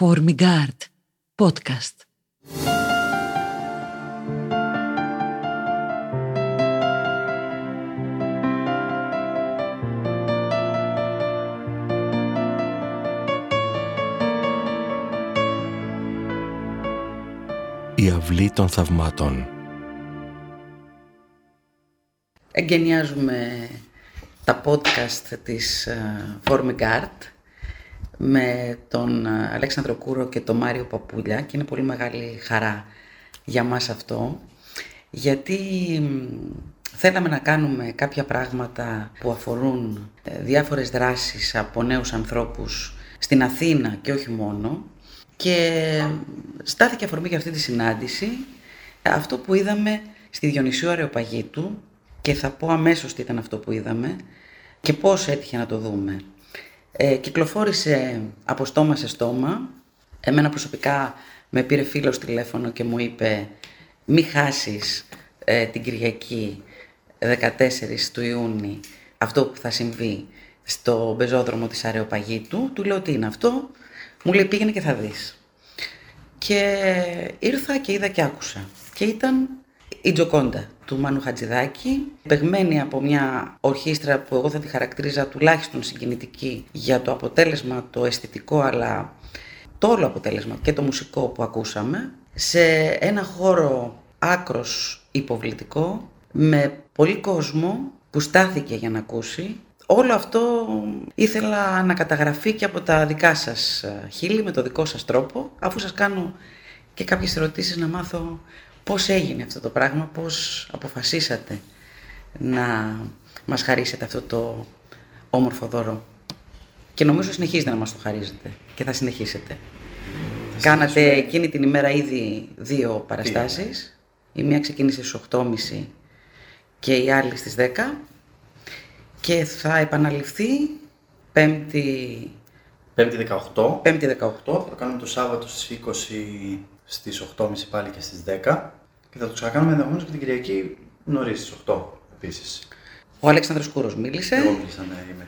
Formigard Podcast. Η αυλή των θαυμάτων. Εγκαινιάζουμε τα podcast της Formigard με τον ε, Αλέξανδρο Κούρο και τον Μάριο Παπούλια και είναι πολύ μεγάλη χαρά για μας αυτό γιατί θέλαμε να κάνουμε κάποια πράγματα που αφορούν ε, διάφορες δράσεις από νέους ανθρώπους στην Αθήνα και όχι μόνο και στάθηκε αφορμή για αυτή τη συνάντηση αυτό που είδαμε στη Διονυσίου Αρεοπαγίτου και θα πω αμέσως τι ήταν αυτό που είδαμε και πώς έτυχε να το δούμε. Ε, κυκλοφόρησε από στόμα σε στόμα. Εμένα προσωπικά με πήρε φίλος τηλέφωνο και μου είπε μη χάσεις ε, την Κυριακή 14 του Ιούνιου αυτό που θα συμβεί στο πεζόδρομο της Αρεοπαγίτου. Του λέω τι είναι αυτό; Μου λέει πήγαινε και θα δεις. Και ήρθα και είδα και άκουσα. Και ήταν η Τζοκόντα του Μάνου Χατζηδάκη, παιγμένη από μια ορχήστρα που εγώ θα τη χαρακτηρίζα τουλάχιστον συγκινητική για το αποτέλεσμα το αισθητικό αλλά το όλο αποτέλεσμα και το μουσικό που ακούσαμε σε ένα χώρο άκρος υποβλητικό με πολύ κόσμο που στάθηκε για να ακούσει. Όλο αυτό ήθελα να καταγραφεί και από τα δικά σας χείλη με το δικό σας τρόπο αφού σας κάνω και κάποιες ερωτήσεις να μάθω Πώς έγινε αυτό το πράγμα, πώς αποφασίσατε να μας χαρίσετε αυτό το όμορφο δώρο; Και νομίζω συνεχίζετε να μας το χαρίζετε και θα συνεχίσετε. Κάνατε εκείνη την ημέρα ήδη δύο παραστάσεις. Η μία ξεκίνησε στις 8.30 και η άλλη στις 10 και θα επαναληφθεί πέμπτη... Πέμπτη 18. Πέμπτη 18. Θα το κάνουμε το Σάββατο στις 20 στις 8.30 πάλι και στις 10 και θα το ξανακάνουμε ενδεχομένως και την Κυριακή νωρίς στις 8 επίσης. Ο Αλέξανδρος Κούρος μίλησε. Εγώ μίλησα, ναι, είμαι.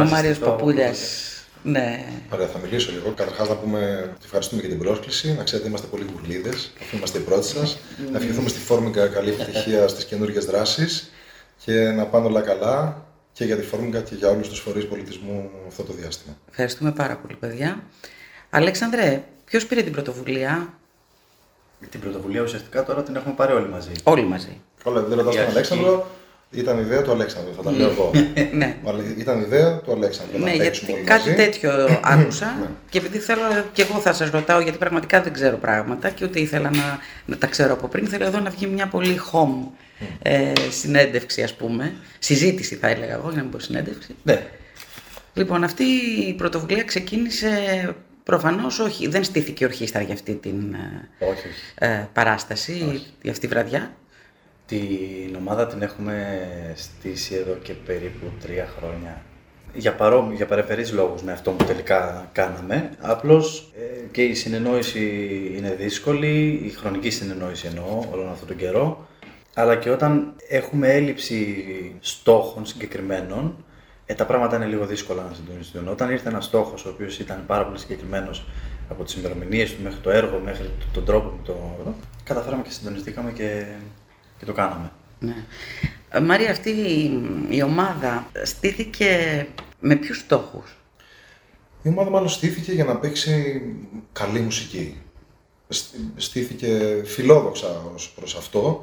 Ο Μάριος Παπούλιας. Ναι. Ωραία, θα μιλήσω λίγο. Καταρχάς, να πούμε ότι ευχαριστούμε για την πρόσκληση. Να ξέρετε, είμαστε πολύ γουρλίδες, αφού είμαστε οι πρώτοι σας. Να ευχηθούμε στη Φόρμικα καλή επιτυχία στις καινούργιες δράσεις και να πάνε όλα καλά και για τη Φόρμικα και για όλους τους φορείς πολιτισμού αυτό το διάστημα. Ευχαριστούμε πάρα πολύ, παιδιά. Αλέξανδρε, Ποιος πήρε την πρωτοβουλία, Την πρωτοβουλία ουσιαστικά τώρα την έχουμε πάρει όλοι μαζί. Όλοι μαζί. Όλα, δεν ρωτάω τον Αλέξανδρο, ήταν ιδέα του Αλέξανδρου, θα τα λέω εγώ. ναι. Ήταν ιδέα του Αλέξανδρου. Ναι, γιατί κάτι τέτοιο άκουσα ναι. και επειδή θέλω και εγώ θα σας ρωτάω, γιατί πραγματικά δεν ξέρω πράγματα και ούτε ήθελα να, να τα ξέρω από πριν. Θέλω εδώ να βγει μια πολύ home ε, συνέντευξη, ας πούμε. Συζήτηση θα έλεγα εγώ, για να μην πω συνέντευξη. Ναι. Λοιπόν, αυτή η πρωτοβουλία ξεκίνησε Προφανώς όχι. Δεν στήθηκε ορχήστρα για αυτή την ε, όχι, Ε, παράσταση, όχι. για αυτή τη βραδιά. Την ομάδα την έχουμε στήσει εδώ και περίπου τρία χρόνια. Για, παρό, για παρεφερείς λόγους με αυτό που τελικά κάναμε. Απλώς ε, και η συνεννόηση είναι δύσκολη, η χρονική συνεννόηση εννοώ όλον αυτόν τον καιρό. Αλλά και όταν έχουμε έλλειψη στόχων συγκεκριμένων, ε, τα πράγματα είναι λίγο δύσκολα να συντονιστούν. Όταν ήρθε ένας στόχος, ο οποίος ήταν πάρα πολύ συγκεκριμένος από τις ημερομηνίες του μέχρι το έργο, μέχρι τον τρόπο που το. καταφέραμε και συντονιστήκαμε και, και το κάναμε. Ναι. Ε, Μαρία, αυτή η, ομάδα στήθηκε με ποιους στόχους; Η ομάδα μάλλον στήθηκε για να παίξει καλή μουσική. Στήθηκε φιλόδοξα ως προς αυτό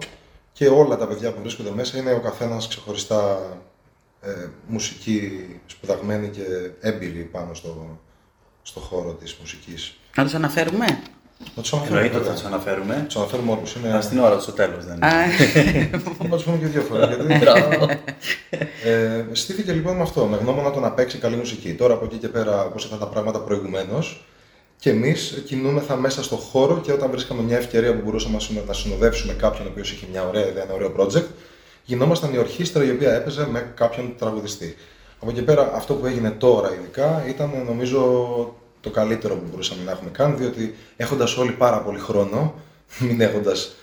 και όλα τα παιδιά που βρίσκονται μέσα είναι ο καθένας ξεχωριστά ε, μουσική σπουδαγμένη και έμπειρη πάνω στο, στο χώρο της μουσικής. Να τους αναφέρουμε; Να τους αναφέρουμε. Εννοείται ότι θα τους αναφέρουμε. Τους αναφέρουμε όλους. Είναι... στην ώρα του στο τέλος δεν είναι. να τους πούμε και δύο φορές. γιατί... ε, στήθηκε λοιπόν με αυτό, με γνώμονα το να παίξει καλή μουσική. Τώρα από εκεί και πέρα, όπως αυτά τα πράγματα προηγουμένως, και εμείς κινούμεθα μέσα στο χώρο και όταν βρίσκαμε μια ευκαιρία που μπορούσαμε να συνοδεύσουμε κάποιον ο οποίος είχε μια ωραία ιδέα, ένα ωραίο project, γινόμασταν η ορχήστρα η οποία έπαιζε με κάποιον τραγουδιστή. Από εκεί πέρα, αυτό που έγινε τώρα ειδικά ήταν νομίζω το καλύτερο που μπορούσαμε να έχουμε κάνει, διότι έχοντας όλοι πάρα πολύ χρόνο, μην έχοντας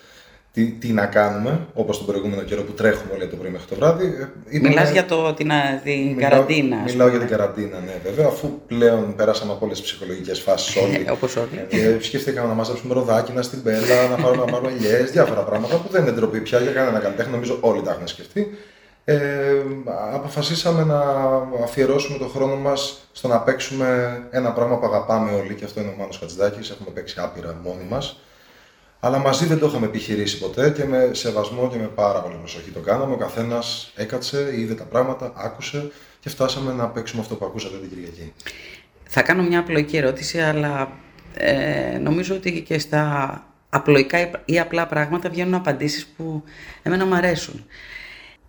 τι, τι να κάνουμε, όπως τον προηγούμενο καιρό που τρέχουμε όλοι από το πρωί μέχρι το βράδυ. ε, είπαμε- Μιλάς για το, την, α, την Μιλάω- καραντίνα. ας Μιλάω για πούμε. την καραντίνα, ναι, βέβαια, αφού πλέον περάσαμε από όλες τις ψυχολογικές φάσεις όλοι. Ε, Όπως όλοι. Και σκέφτηκαμε να μαζέψουμε ροδάκινα στην πέλα, να πάρουμε, να πάρουμε ελιέ, διάφορα πράγματα που δεν είναι ντροπή πια για κανένα καλλιτέχνη. Νομίζω όλοι τα έχουν σκεφτεί. Ε, αποφασίσαμε να αφιερώσουμε τον χρόνο μας στο να παίξουμε ένα πράγμα που αγαπάμε όλοι και αυτό είναι ο Μάνος Χατζηδάκης. Έχουμε παίξει άπειρα μόνοι μας. Αλλά μαζί δεν το είχαμε επιχειρήσει ποτέ και με σεβασμό και με πάρα πολύ προσοχή το κάναμε. Ο καθένας έκατσε, είδε τα πράγματα, άκουσε και φτάσαμε να παίξουμε αυτό που ακούσατε την Κυριακή. Θα κάνω μια απλοϊκή ερώτηση, αλλά ε, νομίζω ότι και στα απλοϊκά ή απλά πράγματα βγαίνουν απαντήσεις που εμένα μου αρέσουν.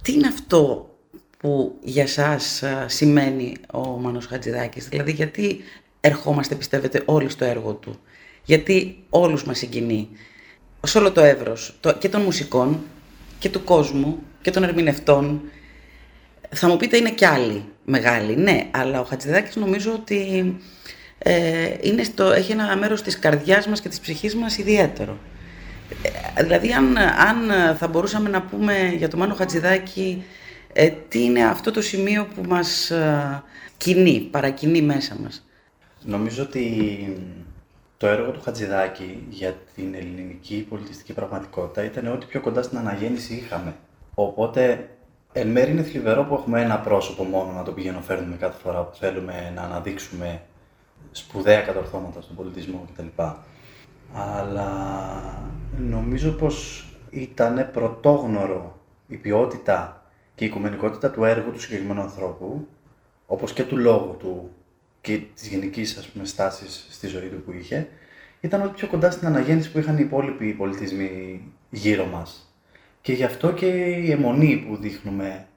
Τι είναι αυτό που για σας α, σημαίνει ο Μάνος Χατζηδάκης, δηλαδή γιατί ερχόμαστε πιστεύετε όλοι στο έργο του, γιατί όλους μας συγκινεί, σε όλο το εύρος το, και των μουσικών και του κόσμου και των ερμηνευτών θα μου πείτε είναι κι άλλοι μεγάλοι, ναι, αλλά ο Χατζηδάκης νομίζω ότι ε, είναι στο, έχει ένα μέρος της καρδιάς μας και της ψυχής μας ιδιαίτερο. Ε, δηλαδή αν, αν θα μπορούσαμε να πούμε για τον Μάνο Χατζηδάκη ε, τι είναι αυτό το σημείο που μας ε, κινεί, παρακινεί μέσα μας; Νομίζω ότι το έργο του Χατζηδάκη για την ελληνική πολιτιστική πραγματικότητα ήταν ό,τι πιο κοντά στην αναγέννηση είχαμε. Οπότε, εν μέρει είναι θλιβερό που έχουμε ένα πρόσωπο μόνο να το πηγαίνω φέρνουμε κάθε φορά που θέλουμε να αναδείξουμε σπουδαία κατορθώματα στον πολιτισμό κτλ. Αλλά νομίζω πως ήταν πρωτόγνωρο η ποιότητα και η οικουμενικότητα του έργου του συγκεκριμένου ανθρώπου, όπως και του λόγου του και της γενικής ας πούμε, στάσης στη ζωή του που είχε, ήταν ό,τι πιο κοντά στην αναγέννηση που είχαν οι υπόλοιποι πολιτισμοί γύρω μας. Και γι' αυτό και η αιμονή που δείχνουμε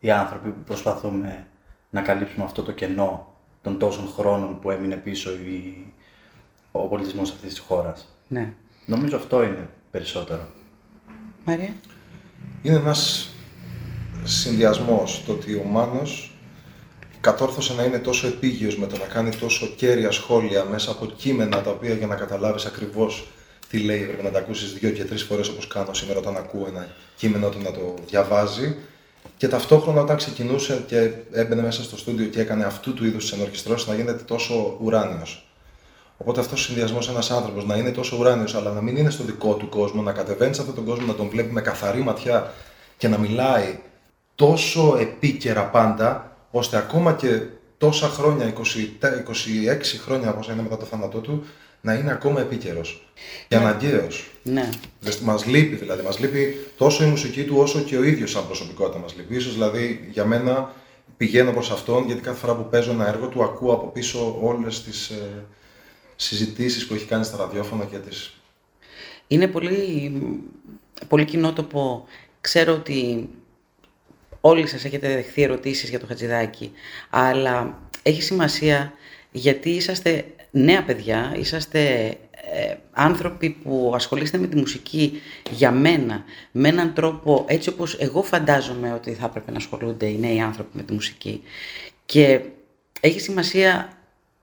οι άνθρωποι που προσπαθούμε να καλύψουμε αυτό το κενό των τόσων χρόνων που έμεινε πίσω η... ο πολιτισμός αυτής της χώρας. Ναι. Νομίζω αυτό είναι περισσότερο. Μαρία. Είναι ένας συνδυασμός το ότι ο Μάνος κατόρθωσε να είναι τόσο επίγειος με το να κάνει τόσο κέρια σχόλια μέσα από κείμενα τα οποία για να καταλάβεις ακριβώς τι λέει έπρεπε να τα ακούσεις δύο και τρεις φορές όπως κάνω σήμερα όταν ακούω ένα κείμενο του να το διαβάζει και ταυτόχρονα όταν ξεκινούσε και έμπαινε μέσα στο στούντιο και έκανε αυτού του είδους τις ενορχιστρώσεις να γίνεται τόσο ουράνιος. Οπότε αυτός ο συνδυασμός ένας άνθρωπος να είναι τόσο ουράνιος, αλλά να μην είναι στο δικό του κόσμο, να κατεβαίνει σε αυτόν τον κόσμο, να τον βλέπει με καθαρή ματιά και να μιλάει τόσο επίκαιρα πάντα, ώστε ακόμα και τόσα χρόνια, 20, 26 χρόνια πόσα είναι μετά το θάνατό του, να είναι ακόμα επίκαιρος. Και αναγκαίος. Ναι. Μας λείπει δηλαδή, μας λείπει τόσο η μουσική του όσο και ο ίδιος σαν προσωπικότητα μας λείπει. Ίσως δηλαδή για μένα πηγαίνω προς αυτόν γιατί κάθε φορά που παίζω ένα έργο του ακούω από πίσω όλες τις ε, συζητήσεις που έχει κάνει στα ραδιόφωνα και τις... Είναι πολύ, πολύ κοινότοπο. Ξέρω ότι όλοι σας έχετε δεχθεί ερωτήσεις για το Χατζηδάκη, αλλά έχει σημασία γιατί είσαστε νέα παιδιά, είσαστε ε, άνθρωποι που ασχολείστε με τη μουσική για μένα, με έναν τρόπο έτσι όπως εγώ φαντάζομαι ότι θα έπρεπε να ασχολούνται οι νέοι άνθρωποι με τη μουσική. Και έχει σημασία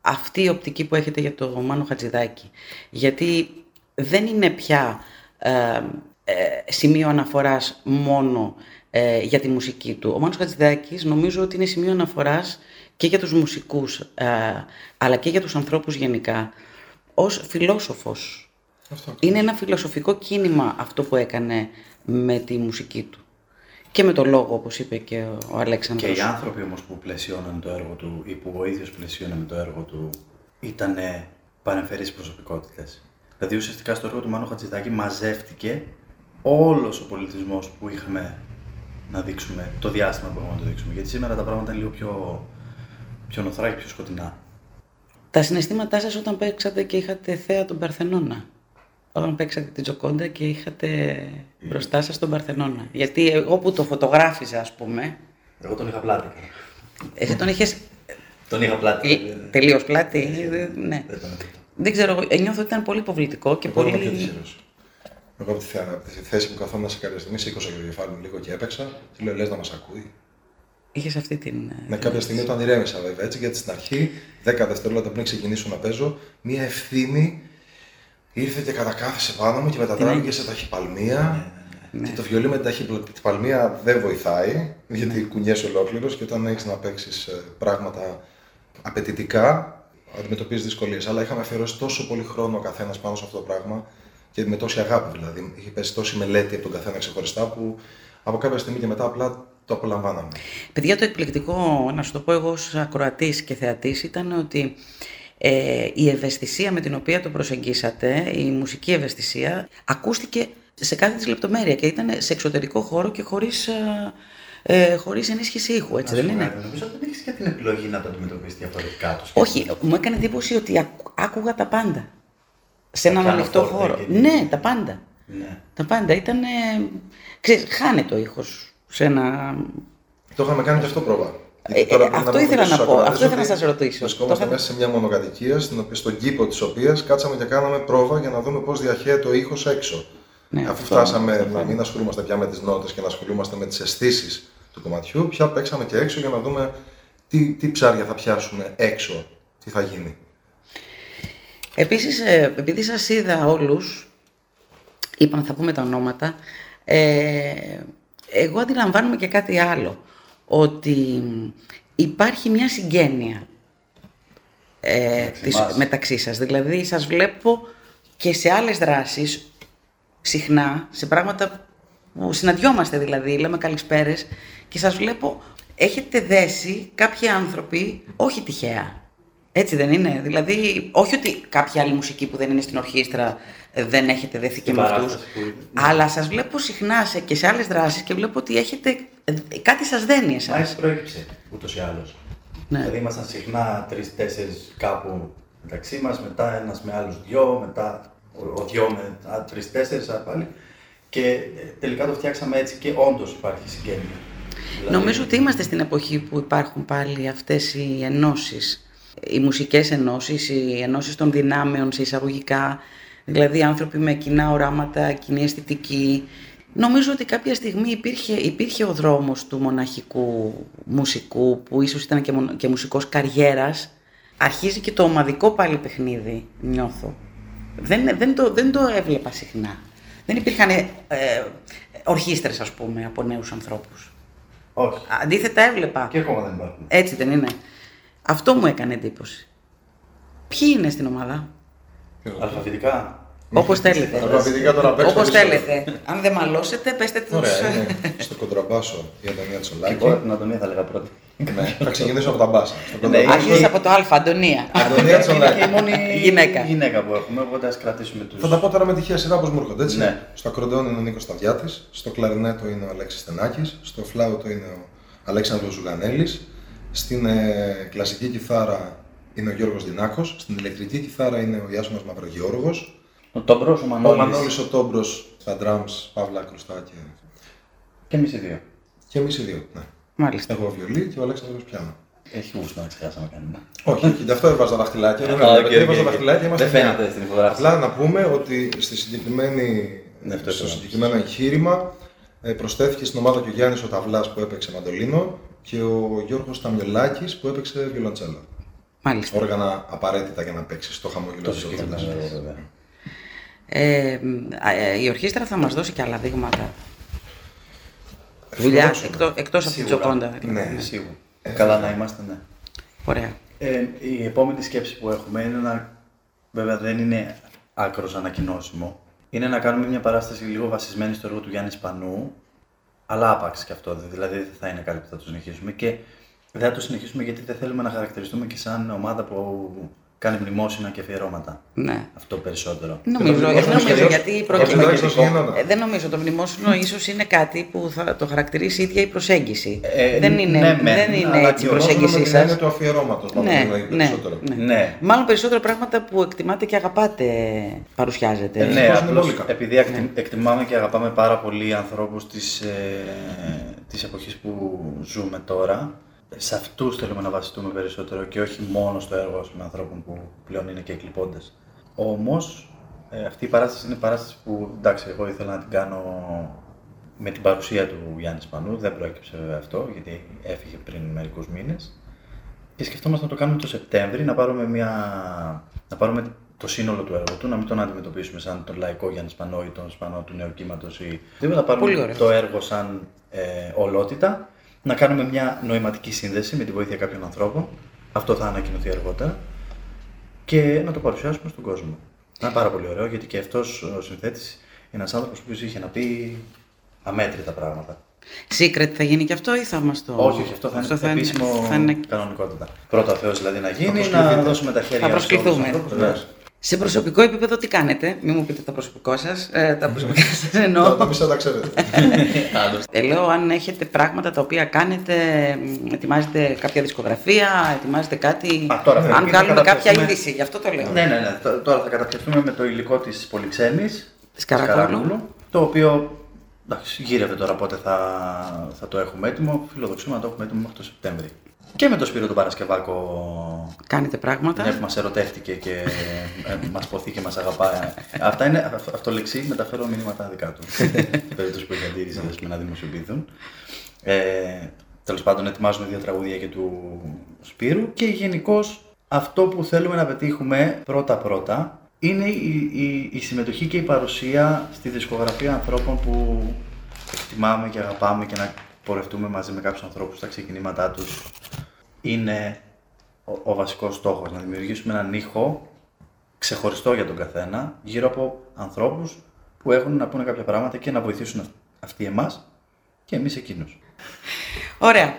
αυτή η οπτική που έχετε για το Μάνο Χατζηδάκη. Γιατί δεν είναι πια ε, ε, σημείο αναφοράς μόνο ε, για τη μουσική του. Ο Μάνος Χατζηδάκης νομίζω ότι είναι σημείο αναφοράς και για τους μουσικούς, ε, αλλά και για τους ανθρώπους γενικά, ως φιλόσοφος. Αυτό. Είναι ένα φιλοσοφικό κίνημα αυτό που έκανε με τη μουσική του. Και με το λόγο, όπως είπε και ο Αλέξανδρος. Και οι άνθρωποι όμως που πλαισιώναν το έργο του ή που ο ίδιος πλαισιώνε με το έργο του ήταν παρεμφερείς προσωπικότητες. Δηλαδή ουσιαστικά στο έργο του Μάνου Χατζηδάκη μαζεύτηκε όλος ο πολιτισμός που είχαμε να δείξουμε, το διάστημα που είχαμε να το δείξουμε. Γιατί σήμερα τα πράγματα είναι λίγο πιο, πιο νοθρά και πιο σκοτεινά. Τα συναισθήματά σας όταν παίξατε και είχατε θέα τον Παρθενώνα. Όταν παίξατε την Τζοκόντα και είχατε μπροστά σας τον Παρθενώνα. Γιατί εγώ που το φωτογράφιζα, ας πούμε, Εγώ τον είχα πλάτη. εσύ τον είχες Τον είχα πλάτη. τελείως πλάτη. ε, ναι. Δεν τον είχα. Δεν ξέρω, εγώ νιώθω ότι ήταν πολύ υποβλητικό και Εγώ ήμουν πιο πολύ... τυχερός. Εγώ από τη, θέα- από τη θέση που καθόμουν σε κάποια στιγμή, σήκωσα και το κεφάλι μου λίγο και έπαιξα και λέω, λες να μας ακούει. Είχες αυτή την... ε, Με κάποια στιγμή όταν ηρέμησα βέβαια έτσι, γιατί στην αρχή, 10 δευτερόλεπτα πριν ξεκινήσω να παίζω, μία ευθύνη ήρθε και κατακάθισε πάνω μου και μετατράπηκε σε ταχυπαλμία Ναι. Και το βιολί με την ταχυπαλμία δεν βοηθάει, γιατί ναι. κουνιέσαι ολόκληρος και όταν έχεις να παίξεις πράγματα απαιτητικά, αντιμετωπίζεις δυσκολίες. Αλλά είχαμε αφιερώσει τόσο πολύ χρόνο ο καθένας πάνω σε αυτό το πράγμα και με τόση αγάπη δηλαδή. Είχε πέσει τόση μελέτη από τον καθένα ξεχωριστά που από κάποια στιγμή και μετά απλά το απολαμβάναμε. Παιδιά, το εκπληκτικό, να σου το πω εγώ ως ακροατής και θεατής, ήταν ότι ε, η ευαισθησία με την οποία το προσεγγίσατε, η μουσική ευαισθησία, ακούστηκε σε κάθε της λεπτομέρεια και ήταν σε εξωτερικό χώρο και χωρίς, ε, ε χωρίς ενίσχυση ήχου, έτσι δεν είναι; Νομίζω ότι δεν έχεις και την επιλογή να το αντιμετωπίσεις διαφορετικά το Όχι, μου έκανε εντύπωση ότι άκουγα τα πάντα. Σε έναν ανοιχτό χώρο. Ναι, τα πάντα. Ναι. Τα πάντα ήταν. Ξέρεις, χάνεται ο ήχος σε ένα. Το είχαμε κάνει και αυτό πρόβα. Ε, ε, αυτό ήθελα να πω, αυτό ήθελα να σας ρωτήσω. Βρισκόμαστε μέσα σε μια μονοκατοικία, στον κήπο της οποίας κάτσαμε και κάναμε πρόβα για να δούμε πώς διαχέεται ο ήχος έξω. Ναι, Αφού φτάσαμε να μην ασχολούμαστε πια με τις νότες και να ασχολούμαστε με τις αισθήσεις του κομματιού, πια παίξαμε και έξω για να δούμε τι, τι ψάρια θα πιάσουμε έξω, τι θα γίνει. Επίσης, ε, επειδή σας είδα όλους, είπαμε θα πούμε τα ονόματα, ε, εγώ αντιλαμβάνομαι και κάτι άλλο, ότι υπάρχει μια συγγένεια ε, μεταξύ, σας. Δηλαδή, σας βλέπω και σε άλλες δράσεις, συχνά, σε πράγματα που συναντιόμαστε δηλαδή, λέμε καλησπέρες, και σας βλέπω, έχετε δέσει κάποιοι άνθρωποι, όχι τυχαία, έτσι δεν είναι. Δηλαδή, όχι ότι κάποια άλλη μουσική που δεν είναι στην ορχήστρα ε, δεν έχετε δεθεί και με αυτούς. Ναι. Αλλά σας βλέπω συχνά σε, και σε άλλες δράσεις και βλέπω ότι έχετε. Ε, κάτι σας δένει εσάς. Μα προέκυψε ούτως ή άλλως. Ναι. Δηλαδή, ήμασταν συχνά τρει-τέσσερι κάπου μεταξύ μας, μετά ένας με άλλους δυο, μετά ο, δυο με τρει-τέσσερι πάλι. Και ε, τελικά το φτιάξαμε έτσι και όντως υπάρχει συγγένεια. Δηλαδή... Νομίζω ότι είμαστε στην εποχή που υπάρχουν πάλι αυτές οι ενώσεις οι μουσικές ενώσεις, οι ενώσεις των δυνάμεων σε εισαγωγικά, δηλαδή άνθρωποι με κοινά οράματα, κοινή αισθητική. Νομίζω ότι κάποια στιγμή υπήρχε, υπήρχε ο δρόμος του μοναχικού μουσικού, που ίσως ήταν και, και μουσικός καριέρας. Αρχίζει και το ομαδικό πάλι παιχνίδι, νιώθω. Δεν, δεν, το, δεν το έβλεπα συχνά. Δεν υπήρχαν ε, ορχήστρες, ας πούμε, από νέους ανθρώπους. Όχι. Αντίθετα έβλεπα. Και ακόμα δεν υπάρχουν. Έτσι δεν είναι. Αυτό μου έκανε εντύπωση. Ποιοι είναι στην ομάδα, Αλφαβητικά. Όπως θέλετε. Αλφαβητικά τώρα Όπως θέλετε. Αν δεν μαλώσετε, πέστε τους. Ωραία, στο κοντραμπάσο η Αντωνία Τσολάκη. Εγώ την Αντωνία θα λέγα πρώτη. ναι, θα ξεκινήσω από τα μπάσα. Αρχίζεις από το Α, Αντωνία. Αντωνία Τσολάκη. Είναι η μόνη γυναίκα. γυναίκα που έχουμε, οπότε ας κρατήσουμε του. Θα τα πω τώρα με τυχαία σειρά πώ μου έρχονται έτσι. Ναι. Στο ακροντεόν είναι ο Νίκος Σταδιάτης, στο κλαρινέτο είναι ο Αλέξης Στενάκης, στο φλάουτο είναι ο Αλέξανδρος Ζουγανέλης, στην ε, κλασική κιθάρα είναι ο Γιώργος Δινάκος, στην ηλεκτρική κιθάρα είναι ο Ιάσονας Μαυρογιώργος. Ο Τόμπρος, ο Μανώλης. Ο Μανώλης ο Τόμπρος στα drums, Παύλα Κρουστά και... Και εμείς οι δύο. Και εμείς οι δύο, ναι. Μάλιστα. Εγώ βιολί και ο Αλέξανδρος πιάνο. Έχει γούστο να ξεχάσαμε κανένα. Όχι, όχι, γι' αυτό έβαζα δαχτυλάκια. Δεν έβαζα δαχτυλάκια, Δεν φαίνεται στην φωτογραφία. Απλά να πούμε ότι στη συγκεκριμένη, ναι, στο συγκεκριμένο εγχείρημα ε, προσθέθηκε στην ομάδα και ο Γιάννης ο Ταυλάς που έπαιξε μαντολίνο και ο Γιώργος Ταμιολάκης που έπαιξε βιολοντσέλο. Μάλιστα. Όργανα απαραίτητα για να παίξεις το χαμόγελο της ε, ε, η ορχήστρα θα μας δώσει και άλλα δείγματα. Δουλειά εκτό, εκτός από την Τζοκόντα. Ναι, σίγουρα. Ε, Καλά να είμαστε, ναι. Ωραία. Ε, η επόμενη σκέψη που έχουμε είναι να, βέβαια δεν είναι άκρος ανακοινώσιμο, είναι να κάνουμε μια παράσταση λίγο βασισμένη στο έργο του Γιάννης Σπανού, αλλά άπαξ και αυτό. Δηλαδή δεν θα είναι κάτι που θα το συνεχίσουμε. Και δεν θα το συνεχίσουμε γιατί δεν θέλουμε να χαρακτηριστούμε και σαν ομάδα που κάνει μνημόσυνα και αφιερώματα. Ναι. Αυτό περισσότερο. Νομίζω, δεν νομίζω, γιατί προκειμένου. Ε, δεν νομίζω. Το μνημόσυνο ίσως είναι κάτι που θα το χαρακτηρίσει η ίδια η προσέγγιση. Ε, δεν είναι, ναι, δεν είναι έτσι η προσέγγιση σας. Είναι το αφιερώματος. Ναι, ναι, περισσότερο. Ναι. ναι. Μάλλον περισσότερο πράγματα που εκτιμάτε και αγαπάτε παρουσιάζετε. Ε, ναι, απλώς, επειδή ναι. εκτιμάμε και αγαπάμε πάρα πολύ ανθρώπους της ε, εποχής που ζούμε τώρα σε αυτούς θέλουμε να βασιστούμε περισσότερο και όχι μόνο στο έργο με ανθρώπων που πλέον είναι και εκλειπώντες. Όμως, ε, αυτή η παράσταση είναι παράσταση που εντάξει, εγώ ήθελα να την κάνω με την παρουσία του Γιάννης Σπανού. Δεν προέκυψε βέβαια αυτό, γιατί έφυγε πριν μερικούς μήνες. Και σκεφτόμαστε να το κάνουμε το Σεπτέμβρη, να πάρουμε, μια... να πάρουμε το σύνολο του έργου του, να μην τον αντιμετωπίσουμε σαν τον λαϊκό Γιάννης Σπανό ή τον Σπανό του νέου κύματο ή. Δεν θα Πολύ πάρουμε ωραίο. το έργο σαν ε, ολότητα, να κάνουμε μια νοηματική σύνδεση με τη βοήθεια κάποιων ανθρώπων. Αυτό θα ανακοινωθεί αργότερα. Και να το παρουσιάσουμε στον κόσμο. Να είναι πάρα πολύ ωραίο γιατί και αυτός ο συνθέτης είναι ένας άνθρωπος που είχε να πει αμέτρητα πράγματα. Secret θα γίνει και αυτό ή θα μας το... Όχι, όχι, αυτό θα είναι επίσημο θα είναι- κανονικότητα. Πρώτα ο Θεός δηλαδή να γίνει, προσκληθείτε. να δώσουμε τα χέρια Θα σε όλους τους προσκληθούμε. Ανθρώπους, Ναι. βεβαίως. Σε προσωπικό επίπεδο τι κάνετε, μην μου πείτε το προσωπικό σας, ε, τα προσωπικά σας Τα, τα εννοώ. μισά τα ξέρετε. Ε, λέω αν έχετε πράγματα τα οποία κάνετε, μ, ετοιμάζετε κάποια δισκογραφία, ετοιμάζετε κάτι, Α, τώρα πρέπει αν να βγάλουμε κάποια καταπιαστούμε. είδηση, γι' αυτό το λέω. Ναι, ναι, ναι. Τ- Τώρα θα καταπιαστούμε με το υλικό της Πολυξένης, Της Καρακόλου. το οποίο εντάξει, γύρευε τώρα πότε θα, θα το έχουμε έτοιμο. Φιλοδοξούμε να το έχουμε έτοιμο μέχρι το Σεπτέμβρη. Και με τον Σπύρο τον Παρασκευάκο Κάνετε πράγματα. ναι, που μας ερωτεύτηκε και ε, μας ποθεί και μας αγαπάει. Αυτά είναι αυ- αυτολεξί, μεταφέρω μηνύματα δικά του. Στην περίπτωση που έχει αντίρρηση με να δημοσιοποιηθούν. Ε, Τέλος πάντων, ετοιμάζουμε δύο τραγούδια και του Σπύρου και γενικώ αυτό που θέλουμε να πετύχουμε πρώτα-πρώτα είναι η, η, η συμμετοχή και η παρουσία στη δισκογραφία ανθρώπων που εκτιμάμε και αγαπάμε και να πορευτούμε μαζί με κάποιους ανθρώπους στα ξεκινήματά τους είναι ο, ο βασικός στόχος, να δημιουργήσουμε έναν ήχο ξεχωριστό για τον καθένα, γύρω από ανθρώπους που έχουν να πούνε κάποια πράγματα και να βοηθήσουν αυτοί εμάς και εμείς εκείνους. Ωραία.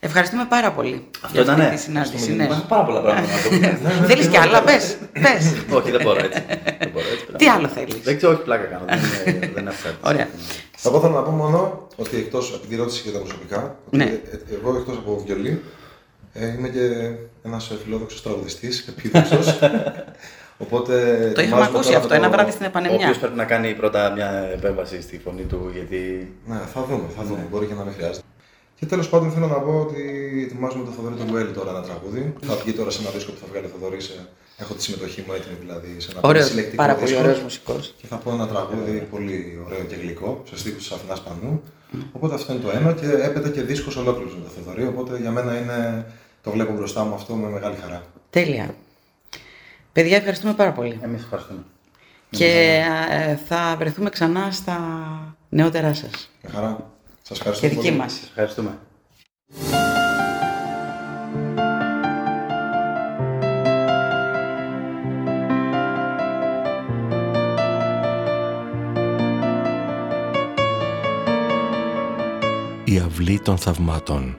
Ευχαριστούμε πάρα πολύ Αυτό για αυτή ήτανε. τη συνάντηση. Ναι. Υπάρχουν πάρα πολλά πράγματα να το πούμε. Θέλεις κι άλλα, πες, πες. όχι, δεν μπορώ έτσι. Δεν μπορώ έτσι Τι άλλο θέλεις; Δεν ξέρω, όχι πλάκα κάνω. Δεν είναι, δεν είναι αυτά. Ωραία. Εγώ θέλω να πω μόνο ότι εκτός από την ερώτηση για τα προσωπικά, ότι Ναι. ε, ε, εγώ εκτός από βιολί ε, είμαι και ένας φιλόδοξος τραγουδιστής, επίδοξος. Οπότε. Το είχαμε ετοιμάζουμε ακούσει τώρα αυτό το- ένα βράδυ στην Ο επανεμιά. οποίος πρέπει να κάνει πρώτα μια επέμβαση στη φωνή του, γιατί Ναι, θα δούμε, θα δούμε. Μπορεί και να μην χρειάζεται. Και τέλος πάντων θέλω να πω ότι ετοιμάζουμε το Θοδωρή του Γουέλη τώρα ένα τραγούδι. Θα βγει τώρα σε ένα δίσκο που θα βγάλει ο Θοδωρής. Έχω τη συμμετοχή μου έτοιμη δηλαδή σε ένα Ωραίος, συλλεκτικό πάρα πολύ δίσκο. ωραίος μουσικός. Και θα πω ένα τραγούδι πολύ ωραίο και γλυκό, σε στίχους της Αθηνάς Πανού. Οπότε αυτό είναι το ένα και έπεται και δίσκος ολόκληρος με το Θοδωρή. Οπότε για μένα είναι, το βλέπω μπροστά μου αυτό με μεγάλη χαρά. Τέλεια. Παιδιά, ευχαριστούμε πάρα πολύ. εμείς ευχαριστούμε. Και ε, θα βρεθούμε ξανά στα νεότερά σας. Με χαρά. Σας ευχαριστώ Και δική πολύ. μας. Σας ευχαριστούμε. Η αυλή των θαυμάτων.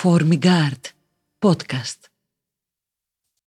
Formigard Podcast.